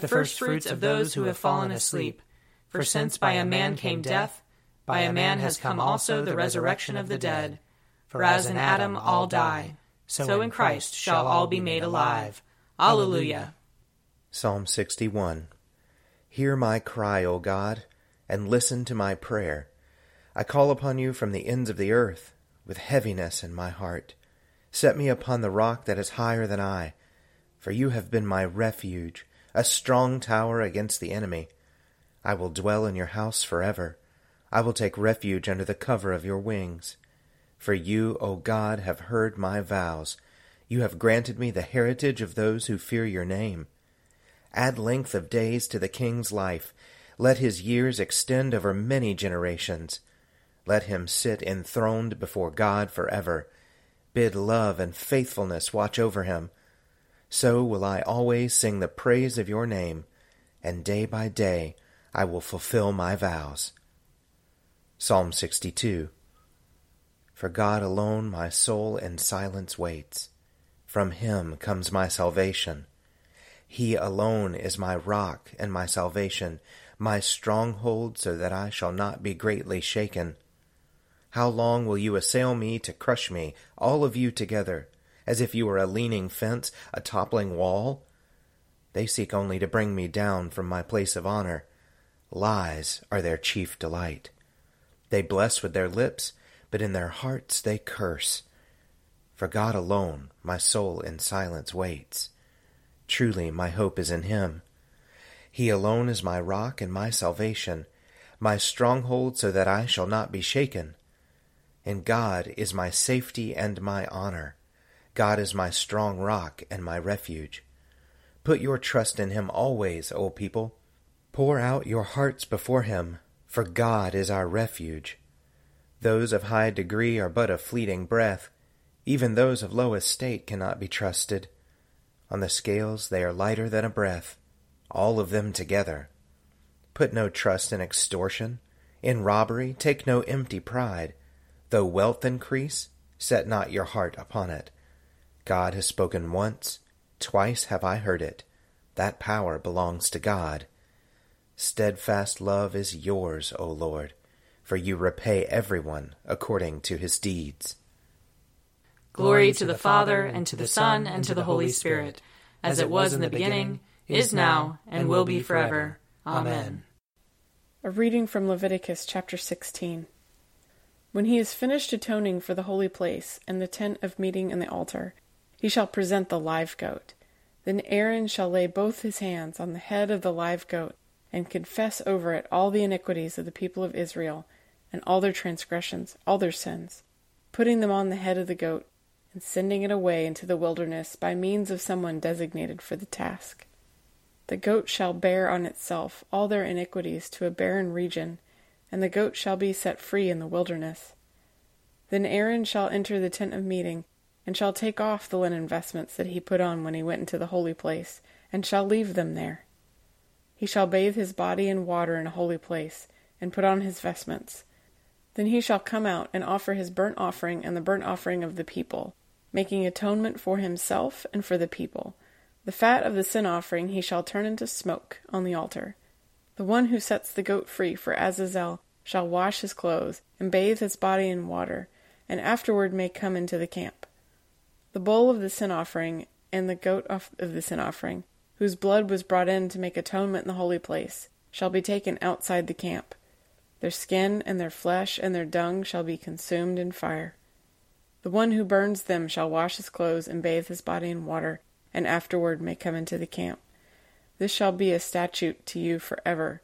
the firstfruits of those who have fallen asleep. For since by a man came death, by a man has come also the resurrection of the dead. For as in Adam all die, so in Christ shall all be made alive. Alleluia. Psalm 61 Hear my cry, O God, and listen to my prayer. I call upon you from the ends of the earth, with heaviness in my heart. Set me upon the rock that is higher than I, for you have been my refuge, a strong tower against the enemy. I will dwell in your house forever. I will take refuge under the cover of your wings. For you, O God, have heard my vows. You have granted me the heritage of those who fear your name. Add length of days to the king's life. Let his years extend over many generations. Let him sit enthroned before God forever. Bid love and faithfulness watch over him. So will I always sing the praise of your name, and day by day I will fulfill my vows. Psalm 62 For God alone my soul in silence waits. From him comes my salvation. He alone is my rock and my salvation, my stronghold, so that I shall not be greatly shaken. How long will you assail me to crush me, all of you together, as if you were a leaning fence, a toppling wall? They seek only to bring me down from my place of honor. Lies are their chief delight. They bless with their lips, but in their hearts they curse. For God alone my soul in silence waits. Truly my hope is in him. He alone is my rock and my salvation, my stronghold so that I shall not be shaken. And God is my safety and my honor. God is my strong rock and my refuge. Put your trust in him always, O people. Pour out your hearts before him, for God is our refuge. Those of high degree are but a fleeting breath. Even those of low estate cannot be trusted. On the scales they are lighter than a breath, all of them together. Put no trust in extortion. In robbery take no empty pride. Though wealth increase, set not your heart upon it. God has spoken once, twice have I heard it. That power belongs to God. Steadfast love is yours, O Lord, for you repay everyone according to his deeds. Glory to the Father, and to the Son, and to the Holy Spirit, as it was in the beginning, is now, and will be forever. Amen. A reading from Leviticus chapter 16. When he has finished atoning for the holy place and the tent of meeting and the altar, he shall present the live goat. Then Aaron shall lay both his hands on the head of the live goat, and confess over it all the iniquities of the people of Israel, and all their transgressions, all their sins, putting them on the head of the goat, and sending it away into the wilderness by means of someone designated for the task. The goat shall bear on itself all their iniquities to a barren region, and the goat shall be set free in the wilderness. Then Aaron shall enter the tent of meeting, and shall take off the linen vestments that he put on when he went into the holy place, and shall leave them there. He shall bathe his body in water in a holy place, and put on his vestments. Then he shall come out and offer his burnt offering and the burnt offering of the people, making atonement for himself and for the people. The fat of the sin offering he shall turn into smoke on the altar. The one who sets the goat free for Azazel shall wash his clothes, and bathe his body in water, and afterward may come into the camp. The bull of the sin offering and the goat of the sin offering, whose blood was brought in to make atonement in the holy place, shall be taken outside the camp. Their skin and their flesh and their dung shall be consumed in fire. The one who burns them shall wash his clothes and bathe his body in water, and afterward may come into the camp. This shall be a statute to you forever.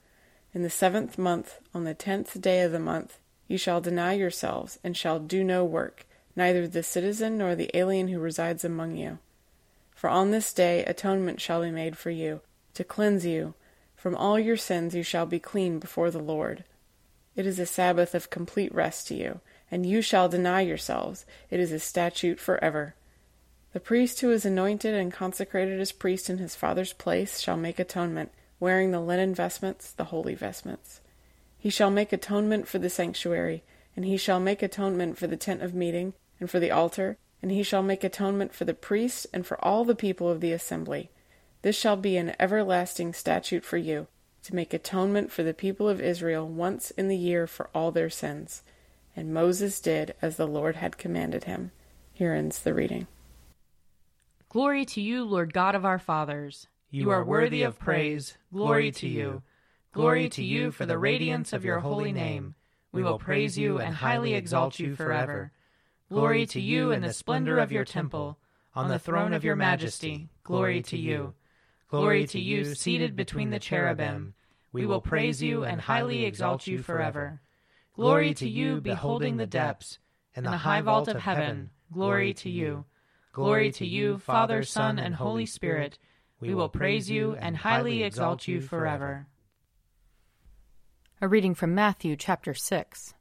In the seventh month, on the tenth day of the month, you shall deny yourselves, and shall do no work, neither the citizen nor the alien who resides among you. For on this day atonement shall be made for you, to cleanse you. From all your sins you shall be clean before the Lord. It is a Sabbath of complete rest to you, and you shall deny yourselves. It is a statute forever. The priest who is anointed and consecrated as priest in his father's place shall make atonement, wearing the linen vestments, the holy vestments. He shall make atonement for the sanctuary, and he shall make atonement for the tent of meeting, and for the altar, and he shall make atonement for the priest and for all the people of the assembly. This shall be an everlasting statute for you, to make atonement for the people of Israel once in the year for all their sins. And Moses did as the Lord had commanded him. Here ends the reading. Glory to you, Lord God of our fathers. You are worthy of praise. Glory to you. Glory to you for the radiance of your holy name. We will praise you and highly exalt you forever. Glory to you in the splendor of your temple. On the throne of your majesty, glory to you. Glory to you seated between the cherubim. We will praise you and highly exalt you forever. Glory to you beholding the depths. and the high vault of heaven, glory to you. Glory to you, Father, Son, and Holy Spirit. We will praise you and highly exalt you forever. A reading from Matthew chapter 6.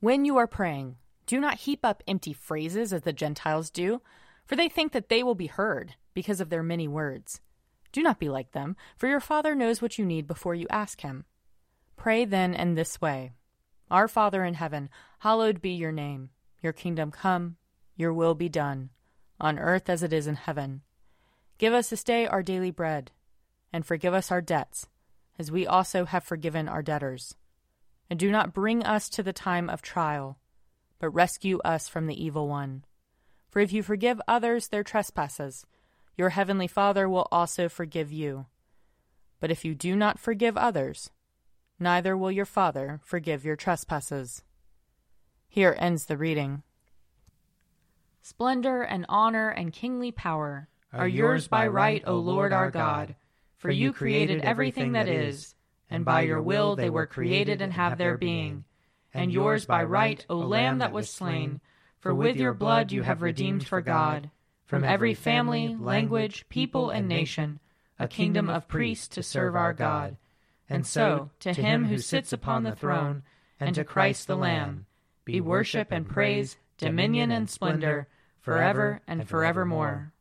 When you are praying, do not heap up empty phrases as the Gentiles do, for they think that they will be heard because of their many words. Do not be like them, for your Father knows what you need before you ask Him. Pray then in this way Our Father in heaven, hallowed be your name. Your kingdom come, your will be done, on earth as it is in heaven. Give us this day our daily bread, and forgive us our debts, as we also have forgiven our debtors. And do not bring us to the time of trial, but rescue us from the evil one. For if you forgive others their trespasses, your heavenly Father will also forgive you. But if you do not forgive others, neither will your Father forgive your trespasses. Here ends the reading. Splendor and honor and kingly power are yours by right, O Lord our God, for you created everything that is, and by your will they were created and have their being. And yours by right, O Lamb that was slain, for with your blood you have redeemed for God, from every family, language, people, and nation, a kingdom of priests to serve our God. And so, to him who sits upon the throne, and to Christ the Lamb, be worship and praise, dominion and splendor, forever and forevermore.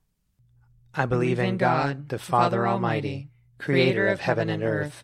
I believe in God, the Father Almighty, creator of heaven and earth.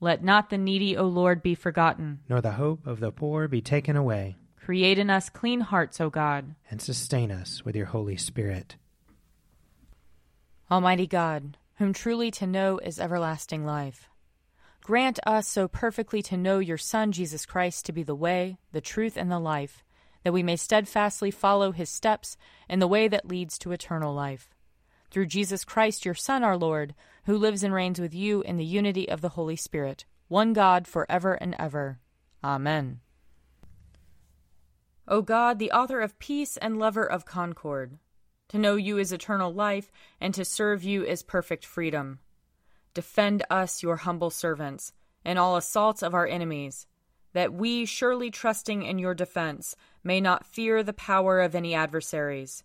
Let not the needy, O Lord, be forgotten. Nor the hope of the poor be taken away. Create in us clean hearts, O God. And sustain us with your Holy Spirit. Almighty God, whom truly to know is everlasting life, grant us so perfectly to know your Son, Jesus Christ, to be the way, the truth, and the life, that we may steadfastly follow his steps in the way that leads to eternal life. Through Jesus Christ, your Son, our Lord, who lives and reigns with you in the unity of the Holy Spirit, one God, for ever and ever. Amen. O God, the author of peace and lover of concord, to know you is eternal life, and to serve you is perfect freedom. Defend us, your humble servants, in all assaults of our enemies, that we, surely trusting in your defense, may not fear the power of any adversaries.